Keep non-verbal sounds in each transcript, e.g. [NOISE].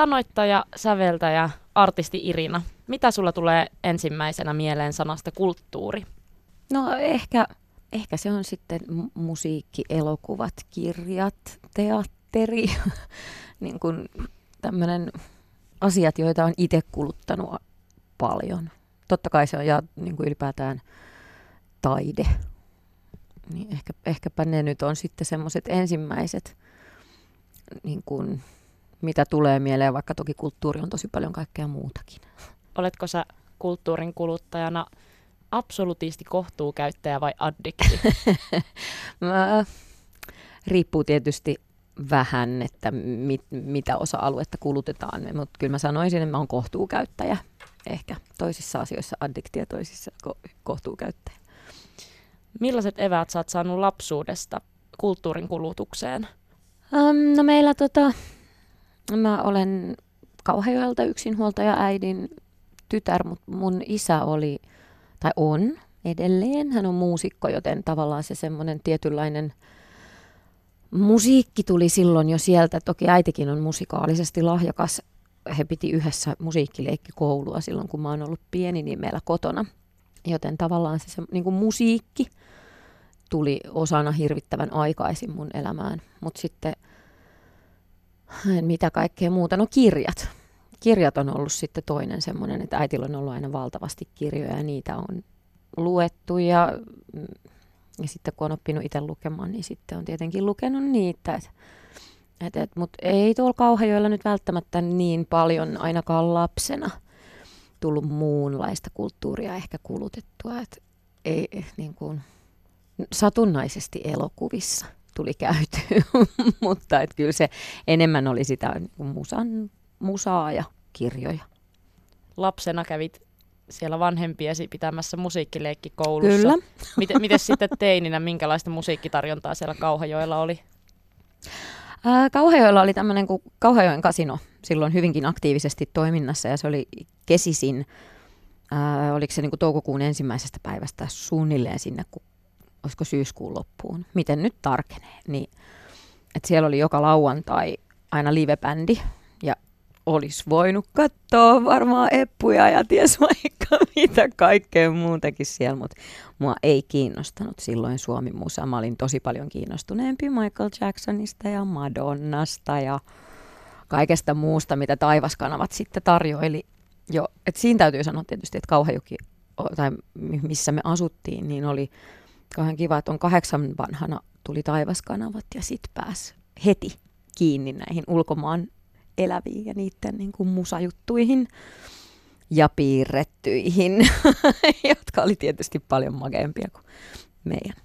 Sanoittaja, säveltäjä, artisti Irina. Mitä sulla tulee ensimmäisenä mieleen sanasta kulttuuri? No ehkä, ehkä se on sitten musiikki, elokuvat, kirjat, teatteri, [LAUGHS] niin kuin tämmöinen asiat, joita on itse kuluttanut paljon. Totta kai se on ja niin kuin ylipäätään taide. Niin ehkä, ehkäpä ne nyt on sitten semmoiset ensimmäiset, niin kuin, mitä tulee mieleen, vaikka toki kulttuuri on tosi paljon kaikkea muutakin. Oletko sä kulttuurin kuluttajana absolutiisti kohtuukäyttäjä vai addikti? [LAUGHS] Mä, riippuu tietysti vähän, että mit, mitä osa-aluetta kulutetaan, mutta kyllä mä sanoisin, että mä oon kohtuukäyttäjä. Ehkä toisissa asioissa addikti ja toisissa ko- kohtuukäyttäjä. Millaiset eväät sä oot saanut lapsuudesta kulttuurin kulutukseen? Um, no meillä tota, mä olen Kauhajoelta yksinhuoltaja äidin tytär, mutta mun isä oli, tai on edelleen, hän on muusikko, joten tavallaan se semmoinen tietynlainen musiikki tuli silloin jo sieltä. Toki äitikin on musikaalisesti lahjakas. He piti yhdessä musiikkileikkikoulua silloin, kun mä oon ollut pieni, niin meillä kotona. Joten tavallaan se, se niin kuin musiikki tuli osana hirvittävän aikaisin mun elämään. Mutta sitten mitä kaikkea muuta. No kirjat. Kirjat on ollut sitten toinen semmoinen, että äitillä on ollut aina valtavasti kirjoja ja niitä on luettu ja, ja sitten kun on oppinut itse lukemaan, niin sitten on tietenkin lukenut niitä. Mutta ei tuolla Kauhajoilla nyt välttämättä niin paljon ainakaan lapsena tullut muunlaista kulttuuria ehkä kulutettua. Et ei, niin kuin, satunnaisesti elokuvissa tuli käyty, [LAUGHS] mutta et kyllä se enemmän oli sitä niin musan, musaa ja kirjoja. Lapsena kävit siellä vanhempiesi pitämässä musiikkileikkikoulussa. Kyllä. [LAUGHS] Miten, miten sitten teininä, minkälaista musiikkitarjontaa siellä Kauhajoella oli? Kauhajoella oli tämmöinen kuin Kauhajoen kasino silloin hyvinkin aktiivisesti toiminnassa ja se oli kesisin, ää, oliko se niin kuin toukokuun ensimmäisestä päivästä suunnilleen sinne, kun olisiko syyskuun loppuun, miten nyt tarkenee, niin että siellä oli joka lauantai aina livebändi ja olisi voinut katsoa varmaan eppuja ja ties vaikka [LAUGHS] mitä kaikkea muutakin siellä, mutta mua ei kiinnostanut silloin Suomi musa. Mä olin tosi paljon kiinnostuneempi Michael Jacksonista ja Madonnasta ja kaikesta muusta, mitä taivaskanavat sitten tarjoili. Jo, et siinä täytyy sanoa tietysti, että Kauhajoki, tai missä me asuttiin, niin oli kauhean kiva, että on kahdeksan vanhana tuli taivaskanavat ja sitten pääsi heti kiinni näihin ulkomaan eläviin ja niiden niin kuin musajuttuihin ja piirrettyihin, [LAUGHS] jotka oli tietysti paljon makeampia kuin meidän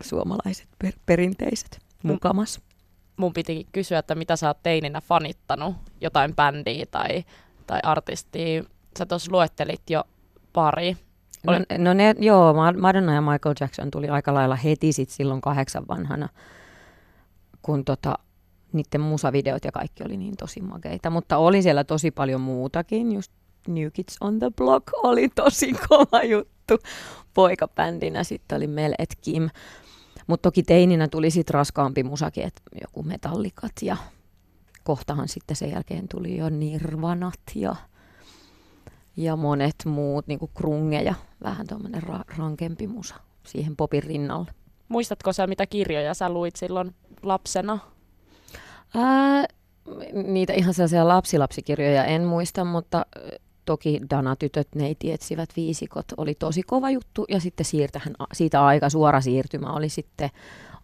suomalaiset per- perinteiset mukamas. Mun piti kysyä, että mitä sä oot teininä fanittanut, jotain bändiä tai, tai artistia. Sä tuossa luettelit jo pari. No, no ne, joo, Madonna ja Michael Jackson tuli aika lailla heti sit silloin kahdeksan vanhana, kun tota, niiden musavideot ja kaikki oli niin tosi makeita. Mutta oli siellä tosi paljon muutakin, just New Kids on the Block oli tosi [LAUGHS] kova juttu poikabändinä. Sitten oli Mel et Kim. Mutta toki teininä tuli sitten raskaampi musakin, että joku metallikat ja kohtahan sitten sen jälkeen tuli jo Nirvanat ja ja monet muut, niin kuin krunge vähän tuommoinen ra- rankempi musa siihen popin rinnalle. Muistatko sä, mitä kirjoja sä luit silloin lapsena? Ää, niitä ihan sellaisia lapsilapsikirjoja en muista, mutta toki Dana-tytöt, neiti etsivät viisikot, oli tosi kova juttu. Ja sitten siirtähän, siitä aika suora siirtymä oli sitten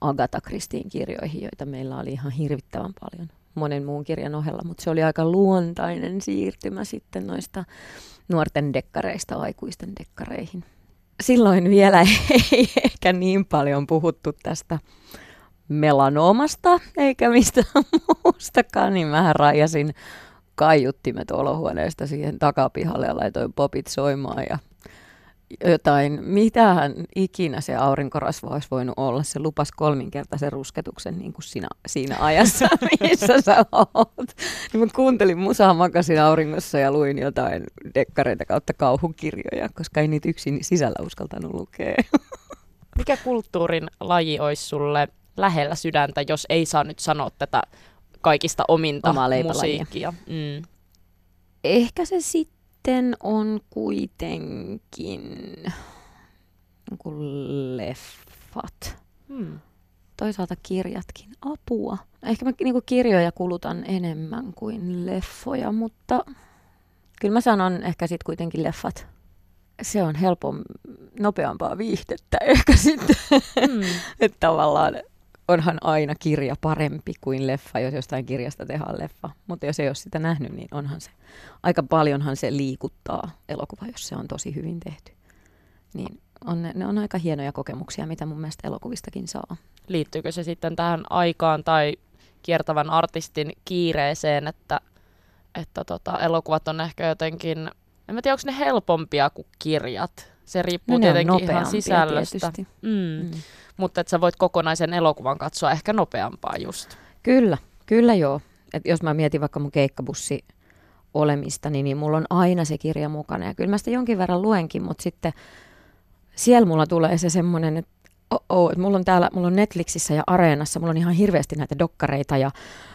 Agatha Kristiin kirjoihin, joita meillä oli ihan hirvittävän paljon monen muun kirjan ohella, mutta se oli aika luontainen siirtymä sitten noista nuorten dekkareista aikuisten dekkareihin. Silloin vielä [LAUGHS] ei ehkä niin paljon puhuttu tästä melanoomasta eikä mistään [LAUGHS] muustakaan, niin mä rajasin kaiuttimet olohuoneesta siihen takapihalle ja laitoin popit soimaan ja jotain, mitähän ikinä se aurinkorasva olisi voinut olla. Se lupas kolminkertaisen rusketuksen niin kuin siinä, siinä ajassa, [LAUGHS] missä sä oot. Niin mä kuuntelin musaa, makasin auringossa ja luin jotain dekkareita kautta kauhukirjoja, koska ei niitä yksin sisällä uskaltanut lukea. [LAUGHS] Mikä kulttuurin laji olisi sulle lähellä sydäntä, jos ei saa nyt sanoa tätä kaikista ominta musiikkia? Mm. ehkä se sitten on kuitenkin niin kuin leffat. Hmm. Toisaalta kirjatkin. Apua. Ehkä mä niin kuin kirjoja kulutan enemmän kuin leffoja, mutta kyllä mä sanon ehkä sitten kuitenkin leffat. Se on helpom, nopeampaa viihdettä ehkä sitten. Hmm. [LAUGHS] Että tavallaan onhan aina kirja parempi kuin leffa, jos jostain kirjasta tehdään leffa. Mutta jos ei ole sitä nähnyt, niin onhan se, aika paljonhan se liikuttaa elokuva, jos se on tosi hyvin tehty. Niin on, ne, on aika hienoja kokemuksia, mitä mun mielestä elokuvistakin saa. Liittyykö se sitten tähän aikaan tai kiertävän artistin kiireeseen, että, että tota, elokuvat on ehkä jotenkin, en mä tiedä, onko ne helpompia kuin kirjat. Se riippuu No tietenkin ihan sisällöstä. tietysti. Mm. Mm. Mutta että sä voit kokonaisen elokuvan katsoa ehkä nopeampaa just. Kyllä, kyllä joo. Et jos mä mietin vaikka mun keikkabussi olemista, niin, niin mulla on aina se kirja mukana. Ja kyllä mä sitä jonkin verran luenkin, mutta sitten siellä mulla tulee se semmoinen, että oh, että mulla on täällä, mulla on Netflixissä ja Areenassa, mulla on ihan hirveästi näitä dokkareita ja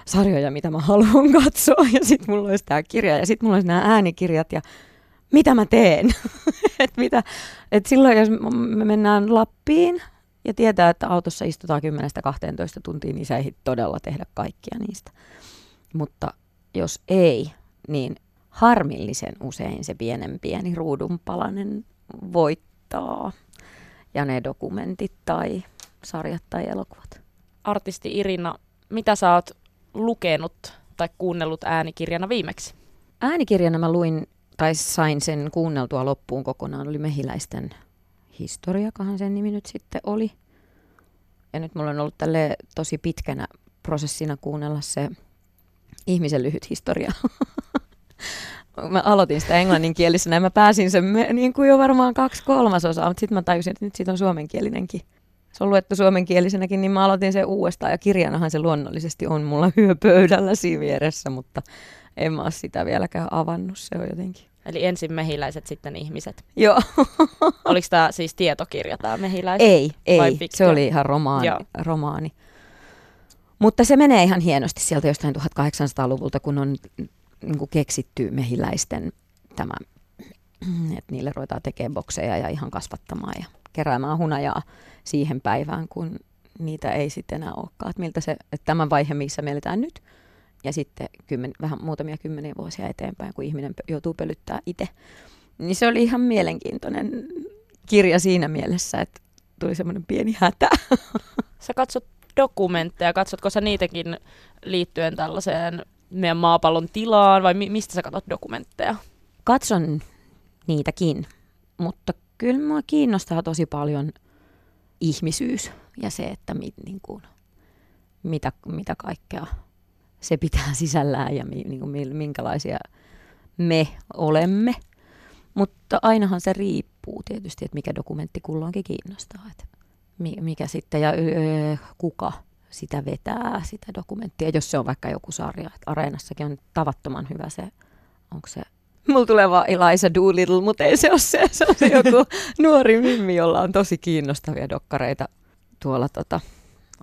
sarjoja, mitä mä haluan [LAUGHS] katsoa. Ja sitten mulla olisi tämä kirja ja sitten mulla olisi nämä äänikirjat ja mitä mä teen? [LAUGHS] et mitä, et silloin jos me mennään Lappiin ja tietää, että autossa istutaan 10-12 tuntia, niin sä ehdit todella tehdä kaikkia niistä. Mutta jos ei, niin harmillisen usein se pienen pieni ruudunpalanen voittaa. Ja ne dokumentit tai sarjat tai elokuvat. Artisti Irina, mitä sä oot lukenut tai kuunnellut äänikirjana viimeksi? Äänikirjana mä luin, tai sain sen kuunneltua loppuun kokonaan, oli Mehiläisten historiakahan sen nimi nyt sitten oli. Ja nyt mulla on ollut tälle tosi pitkänä prosessina kuunnella se ihmisen lyhyt historia. [LAUGHS] mä aloitin sitä englanninkielisenä ja mä pääsin sen me, niin kuin jo varmaan kaksi kolmasosaa, mutta sitten mä tajusin, että nyt siitä on suomenkielinenkin. Se on luettu suomenkielisenäkin, niin mä aloitin sen uudestaan ja kirjanahan se luonnollisesti on mulla [LAUGHS] hyöpöydällä siinä vieressä, mutta en mä ole sitä vieläkään avannut, se on jotenkin. Eli ensin mehiläiset, sitten ihmiset. Joo. [LAUGHS] Oliko tämä siis tietokirja, tämä mehiläiset? Ei, Vai ei. fiktio? Se oli ihan romaani. Joo. romaani. Mutta se menee ihan hienosti sieltä jostain 1800-luvulta, kun on niin kuin keksitty mehiläisten tämä, että niille ruvetaan tekemään bokseja ja ihan kasvattamaan ja keräämään hunajaa siihen päivään, kun niitä ei sitten enää olekaan. Että miltä se, että tämä vaihe, missä me eletään nyt, ja sitten kymmen, vähän muutamia kymmeniä vuosia eteenpäin, kun ihminen joutuu pölyttää itse. Niin se oli ihan mielenkiintoinen kirja siinä mielessä, että tuli semmoinen pieni hätä. Sä katsot dokumentteja, katsotko sä niitäkin liittyen tällaiseen meidän maapallon tilaan vai mi- mistä sä katsot dokumentteja? Katson niitäkin, mutta kyllä mua kiinnostaa tosi paljon ihmisyys ja se, että mit, niin kuin, mitä, mitä kaikkea se pitää [LAUGHS] sisällään ja mi, niin kuin, mi- minkälaisia me olemme. Mutta ainahan se riippuu tietysti, että mikä dokumentti kulloinkin kiinnostaa. Että mi- mikä sitten ja öö, kuka sitä vetää, sitä dokumenttia, jos se on vaikka joku sarja. Että Areenassakin on tavattoman hyvä se, onko se Mulla tulee vaan Eliza Doolittle, mutta ei se ole se. Se on se joku [LAUGHS] nuori mimmi, jolla on tosi kiinnostavia dokkareita tuolla tota,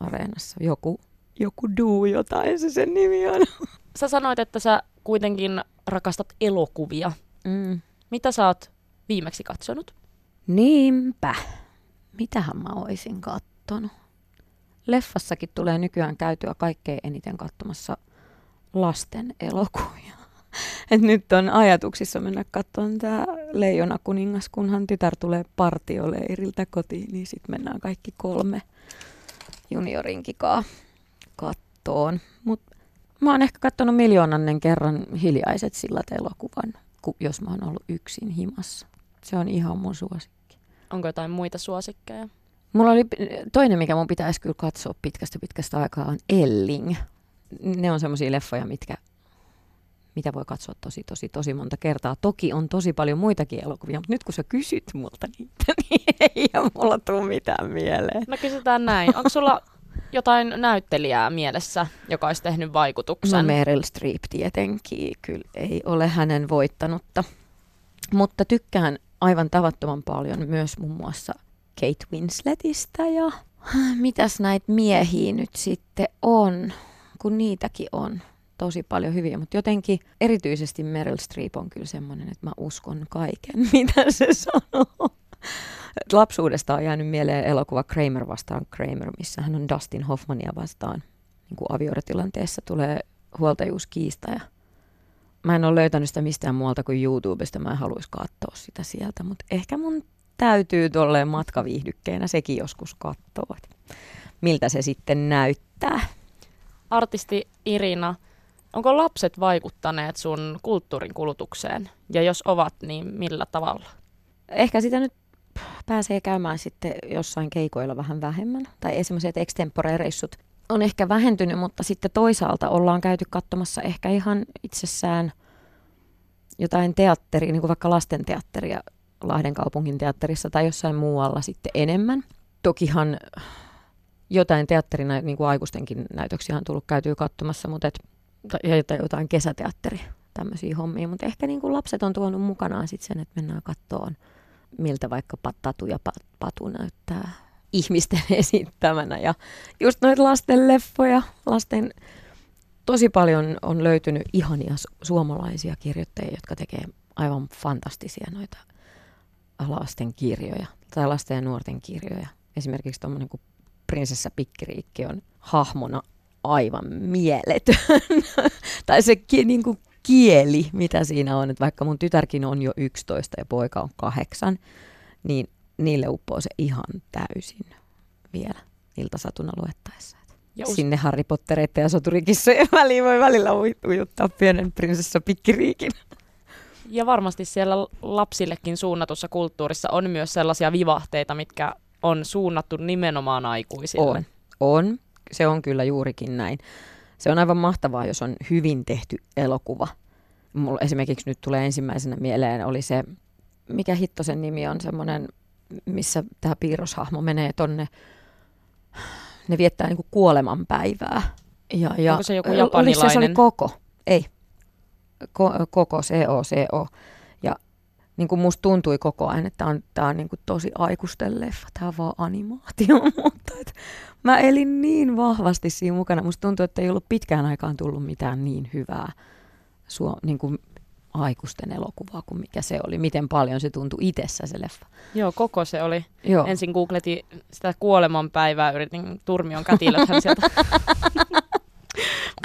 areenassa. Joku, joku Duu jotain se sen nimi on. [LAUGHS] Sä sanoit, että sä kuitenkin rakastat elokuvia. Mm. Mitä sä oot viimeksi katsonut? Niinpä. Mitähän mä oisin kattonut? Leffassakin tulee nykyään käytyä kaikkein eniten katsomassa lasten elokuvia. [LAUGHS] Et nyt on ajatuksissa mennä katsomaan tämä Leijona kuningas, kunhan tytär tulee partioleiriltä kotiin, niin sitten mennään kaikki kolme juniorinkikaa kattoon. Mut mä oon ehkä katsonut miljoonannen kerran hiljaiset sillat elokuvan, ku- jos mä oon ollut yksin himassa. Se on ihan mun suosikki. Onko jotain muita suosikkeja? Mulla oli toinen, mikä mun pitäisi kyllä katsoa pitkästä pitkästä aikaa, on Elling. Ne on semmoisia leffoja, mitkä, mitä voi katsoa tosi, tosi, tosi monta kertaa. Toki on tosi paljon muitakin elokuvia, mutta nyt kun sä kysyt multa niitä, [LAUGHS] niin ei mulla tule mitään mieleen. No kysytään näin. Onko sulla jotain näyttelijää mielessä, joka olisi tehnyt No vaikutuksen? Meryl Streep tietenkin, kyllä ei ole hänen voittanutta. Mutta tykkään aivan tavattoman paljon myös muun muassa Kate Winsletistä ja mitäs näitä miehiä nyt sitten on, kun niitäkin on. tosi paljon hyviä, mutta jotenkin erityisesti Meryl Streep on kyllä semmoinen, että mä uskon kaiken, [LAUGHS] mitä se sanoo. Lapsuudesta on jäänyt mieleen elokuva Kramer vastaan Kramer, missä hän on Dustin Hoffmania vastaan. Niin kuin avioerotilanteessa tulee huoltajuuskiista ja mä en ole löytänyt sitä mistään muualta kuin YouTubesta. Mä en haluaisi katsoa sitä sieltä, mutta ehkä mun täytyy tolleen matkaviihdykkeenä sekin joskus katsoa, miltä se sitten näyttää. Artisti Irina, onko lapset vaikuttaneet sun kulttuurin kulutukseen? Ja jos ovat, niin millä tavalla? Ehkä sitä nyt pääsee käymään sitten jossain keikoilla vähän vähemmän. Tai esimerkiksi extempore-reissut on ehkä vähentynyt, mutta sitten toisaalta ollaan käyty katsomassa ehkä ihan itsessään jotain teatteria, niin kuin vaikka lastenteatteria Lahden kaupungin teatterissa tai jossain muualla sitten enemmän. Tokihan jotain teatterina, niin kuin aikuistenkin näytöksiä on tullut käytyä katsomassa, mutta et, tai jotain kesäteatteria, tämmöisiä hommia. Mutta ehkä niin kuin lapset on tuonut mukanaan sitten sen, että mennään kattoon, miltä vaikka Tatu ja Patu näyttää ihmisten [LAUGHS] esittämänä. Ja just noita lasten leffoja, lasten tosi paljon on löytynyt ihania su- suomalaisia kirjoittajia, jotka tekee aivan fantastisia noita lasten kirjoja tai lasten ja nuorten kirjoja. Esimerkiksi tuommoinen kuin Prinsessa Pikkiriikki on hahmona aivan mieletön. [LAUGHS] tai se niin kuin kieli, mitä siinä on. Että vaikka mun tytärkin on jo 11 ja poika on kahdeksan, niin niille uppoo se ihan täysin vielä iltasatuna luettaessa. Ja us- Sinne Harry Pottereita ja soturikissojen [LAUGHS] väliin voi välillä ujuttaa pienen prinsessa Pikkiriikin. [LAUGHS] Ja varmasti siellä lapsillekin suunnatussa kulttuurissa on myös sellaisia vivahteita, mitkä on suunnattu nimenomaan aikuisille. On, on. Se on kyllä juurikin näin. Se on aivan mahtavaa, jos on hyvin tehty elokuva. Mulla esimerkiksi nyt tulee ensimmäisenä mieleen oli se, mikä hitto sen nimi on, semmoinen, missä tämä piirroshahmo menee tonne, ne viettää niinku kuolemanpäivää. Ja, ja, Onko se joku japanilainen? Se, se oli koko, ei. Ko, koko, C-O-C-O. Niin kuin musta tuntui koko ajan, että tämä on, tää on niin kuin tosi aikuisten leffa, tämä on vaan animaatio, [LAUGHS] mutta et mä elin niin vahvasti siinä mukana. Musta tuntuu, että ei ollut pitkään aikaan tullut mitään niin hyvää suo, niin kuin aikuisten elokuvaa kuin mikä se oli. Miten paljon se tuntui itsessä se leffa. Joo, koko se oli. Joo. Ensin googletin sitä kuolemanpäivää, yritin Turmion kätilöthän [LAUGHS] sieltä.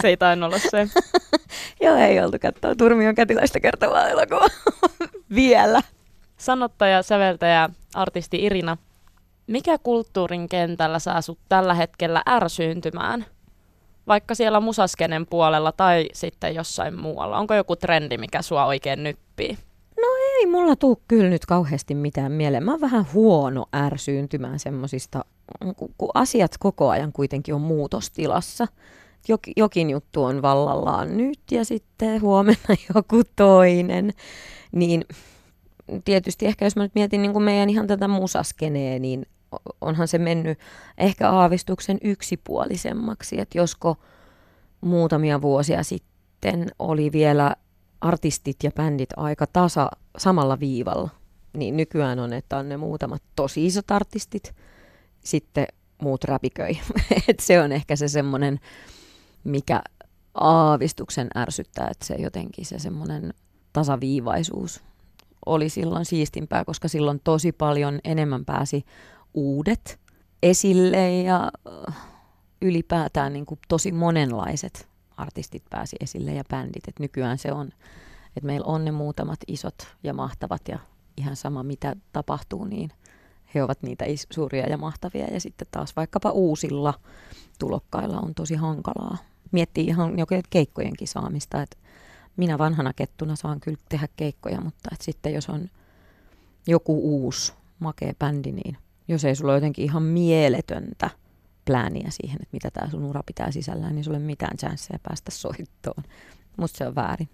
se ei tainnut olla se. [LAUGHS] Joo, ei oltu katsoa Turmion kätiläistä kertovaa elokuvaa vielä. Sanottaja, säveltäjä, artisti Irina, mikä kulttuurin kentällä saa sut tällä hetkellä ärsyyntymään? Vaikka siellä musaskenen puolella tai sitten jossain muualla. Onko joku trendi, mikä sua oikein nyppii? No ei mulla tuu kyllä nyt kauheasti mitään mieleen. Mä oon vähän huono ärsyyntymään semmosista, kun asiat koko ajan kuitenkin on muutostilassa jokin juttu on vallallaan nyt ja sitten huomenna [LAUGHS] joku toinen. Niin tietysti ehkä jos mä nyt mietin niin kuin meidän ihan tätä musaskenee, niin onhan se mennyt ehkä aavistuksen yksipuolisemmaksi, että josko muutamia vuosia sitten oli vielä artistit ja bändit aika tasa samalla viivalla, niin nykyään on, että on ne muutamat tosi isot artistit, sitten muut räpiköi. [LAUGHS] Et se on ehkä se semmoinen mikä aavistuksen ärsyttää, että se jotenkin se semmoinen tasaviivaisuus oli silloin siistimpää, koska silloin tosi paljon enemmän pääsi uudet esille ja äh, ylipäätään niin kuin tosi monenlaiset artistit pääsi esille ja bändit. Et nykyään se on, että meillä on ne muutamat isot ja mahtavat ja ihan sama mitä tapahtuu, niin he ovat niitä is- suuria ja mahtavia. Ja sitten taas vaikkapa uusilla tulokkailla on tosi hankalaa miettii ihan joku keikkojenkin saamista. Et minä vanhana kettuna saan kyllä tehdä keikkoja, mutta et sitten jos on joku uusi makea bändi, niin jos ei sulla ole jotenkin ihan mieletöntä plääniä siihen, että mitä tämä sun ura pitää sisällään, niin sulla ei ole mitään chanceja päästä soittoon. Musta se on väärin.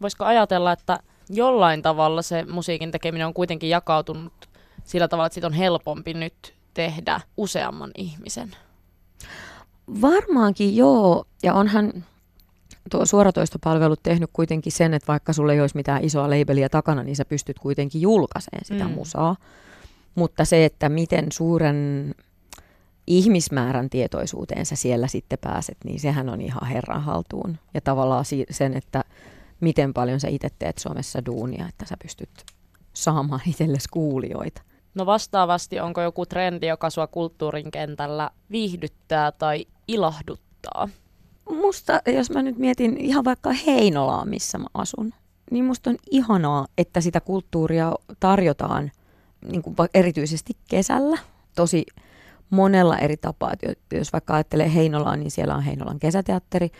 Voisiko ajatella, että jollain tavalla se musiikin tekeminen on kuitenkin jakautunut sillä tavalla, että siitä on helpompi nyt tehdä useamman ihmisen? Varmaankin joo, ja onhan tuo suoratoistopalvelu tehnyt kuitenkin sen, että vaikka sulle ei olisi mitään isoa labeliä takana, niin sä pystyt kuitenkin julkaiseen sitä mm. musaa. Mutta se, että miten suuren ihmismäärän tietoisuuteen sä siellä sitten pääset, niin sehän on ihan herran haltuun. Ja tavallaan sen, että miten paljon sä itse teet Suomessa duunia, että sä pystyt saamaan itsellesi kuulijoita. No vastaavasti, onko joku trendi, joka sua kulttuurin kentällä viihdyttää tai ilahduttaa? Musta, jos mä nyt mietin ihan vaikka Heinolaa, missä mä asun, niin musta on ihanaa, että sitä kulttuuria tarjotaan niin kuin erityisesti kesällä tosi monella eri tapaa. Jos vaikka ajattelee Heinolaa, niin siellä on Heinolan kesäteatteri,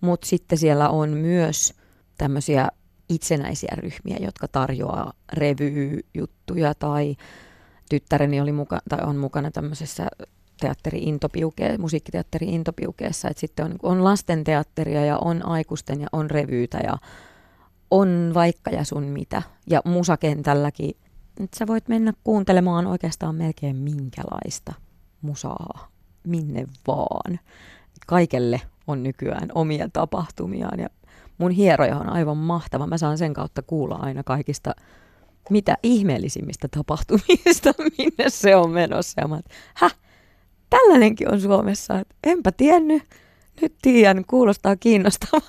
mutta sitten siellä on myös tämmöisiä itsenäisiä ryhmiä, jotka tarjoaa revyjuttuja tai tyttäreni oli muka, tai on mukana tämmöisessä teatteri Intopiuke, musiikkiteatteri Intopiukeessa, että sitten on, on lastenteatteria ja on aikuisten ja on revyytä ja on vaikka ja sun mitä. Ja musakentälläkin, että sä voit mennä kuuntelemaan oikeastaan melkein minkälaista musaa, minne vaan. Kaikelle on nykyään omia tapahtumiaan ja mun hieroja on aivan mahtava. Mä saan sen kautta kuulla aina kaikista mitä ihmeellisimmistä tapahtumista, [LAUGHS] minne se on menossa. Ja mä häh, tällainenkin on Suomessa, että enpä tiennyt, nyt tiedän, kuulostaa kiinnostavaa.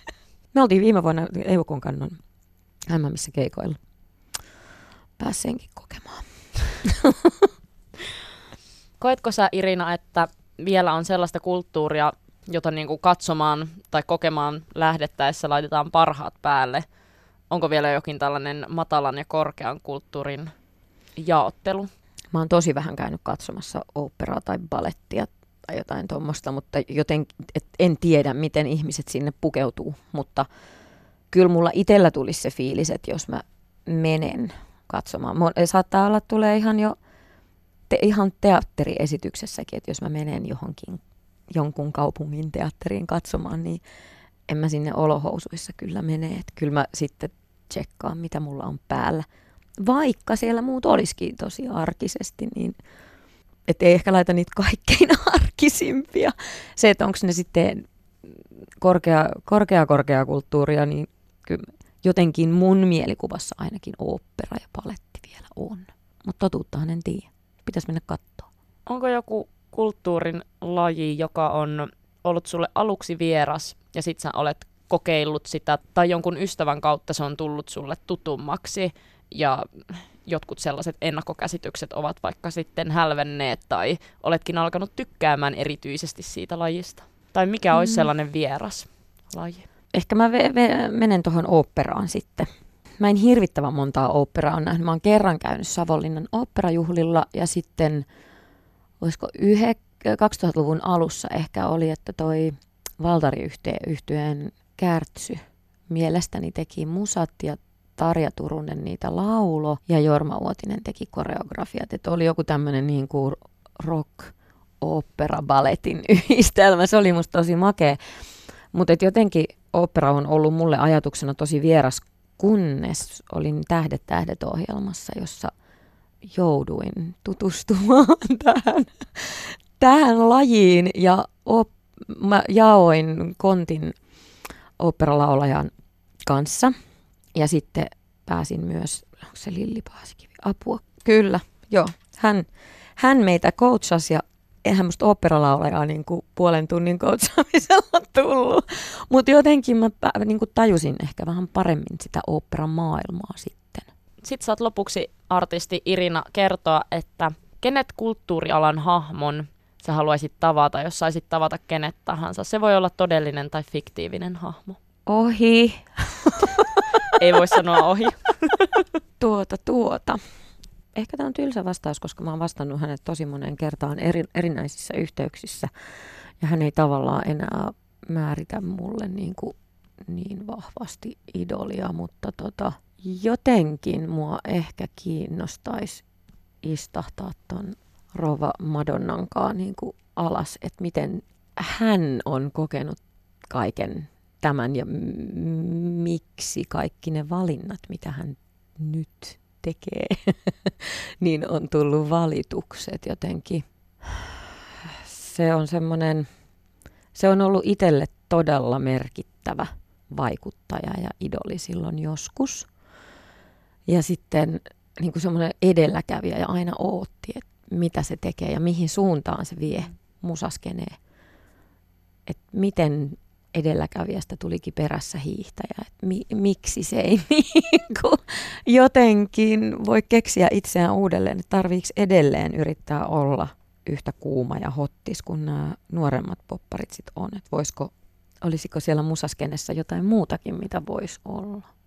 [LAUGHS] Me oltiin viime vuonna Eukon kannon missä keikoilla. Pääseenkin kokemaan. [LAUGHS] Koetko sä Irina, että vielä on sellaista kulttuuria, jota niin kuin katsomaan tai kokemaan lähdettäessä laitetaan parhaat päälle? Onko vielä jokin tällainen matalan ja korkean kulttuurin jaottelu? Mä oon tosi vähän käynyt katsomassa operaa tai balettia tai jotain tuommoista, mutta joten et en tiedä, miten ihmiset sinne pukeutuu. Mutta kyllä mulla itsellä tulisi se fiilis, että jos mä menen katsomaan. Saattaa olla, että tulee ihan jo te, ihan teatteriesityksessäkin, että jos mä menen johonkin jonkun kaupungin teatteriin katsomaan, niin en mä sinne olohousuissa kyllä mene. Että kyllä mä sitten tsekkaan, mitä mulla on päällä. Vaikka siellä muut olisikin tosi arkisesti, niin että ei ehkä laita niitä kaikkein [LAUGHS] arkisimpia. Se, että onko ne sitten korkea, korkea, korkea kulttuuria, niin kyllä jotenkin mun mielikuvassa ainakin opera ja paletti vielä on. Mutta totuuttahan en tiedä. Pitäisi mennä katsoa. Onko joku kulttuurin laji, joka on ollut sulle aluksi vieras ja sit sä olet kokeillut sitä tai jonkun ystävän kautta se on tullut sulle tutummaksi ja jotkut sellaiset ennakkokäsitykset ovat vaikka sitten hälvenneet tai oletkin alkanut tykkäämään erityisesti siitä lajista? Tai mikä mm. olisi sellainen vieras laji? Ehkä mä ve- ve- menen tuohon oopperaan sitten. Mä en hirvittävän montaa oopperaa on nähnyt. Mä oon kerran käynyt Savonlinnan oopperajuhlilla ja sitten, olisiko yhe, 2000-luvun alussa ehkä oli, että toi Valtari-yhtyeen Kärtsy mielestäni teki musat ja Tarja Turunen niitä laulo ja Jorma Uotinen teki koreografiat. Että oli joku tämmöinen niin kuin rock opera balletin [LAUGHS] yhdistelmä. Se oli musta tosi makea. Mutta jotenkin opera on ollut mulle ajatuksena tosi vieras, kunnes olin Tähdet tähdet ohjelmassa, jossa jouduin tutustumaan [LAUGHS] tähän, tähän lajiin ja op, mä jaoin kontin operalaulajan kanssa – ja sitten pääsin myös, onko se Lilli Paasikivi, apua? Kyllä, joo. Hän, hän meitä coachasi ja eihän musta operalaulajaa niin kuin puolen tunnin coachaamisella [LAUGHS] tullut. Mutta jotenkin mä niin kuin tajusin ehkä vähän paremmin sitä operan maailmaa sitten. Sitten saat lopuksi artisti Irina kertoa, että kenet kulttuurialan hahmon sä haluaisit tavata, jos saisit tavata kenet tahansa. Se voi olla todellinen tai fiktiivinen hahmo. Ohi. Ei voi sanoa ohi. [LAUGHS] tuota, tuota. Ehkä tämä on tylsä vastaus, koska mä oon vastannut hänet tosi monen kertaan eri, erinäisissä yhteyksissä. Ja hän ei tavallaan enää määritä mulle niin, kuin, niin vahvasti idolia, mutta tota, jotenkin mua ehkä kiinnostaisi istahtaa ton Rova Madonnankaan niin kuin alas, että miten hän on kokenut kaiken tämän ja miksi kaikki ne valinnat, mitä hän nyt tekee, [LAUGHS] niin on tullut valitukset jotenkin. Se on semmoinen, se on ollut itselle todella merkittävä vaikuttaja ja idoli silloin joskus. Ja sitten niin kuin semmoinen edelläkävijä ja aina ootti, että mitä se tekee ja mihin suuntaan se vie musaskenee. Että miten edelläkävijästä tulikin perässä hiihtäjä. Et mi- miksi se ei [LAUGHS] niinku jotenkin voi keksiä itseään uudelleen, että tarviiko edelleen yrittää olla yhtä kuuma ja hottis kuin nämä nuoremmat popparit sit on. Että voisiko, olisiko siellä musaskenessa jotain muutakin, mitä voisi olla?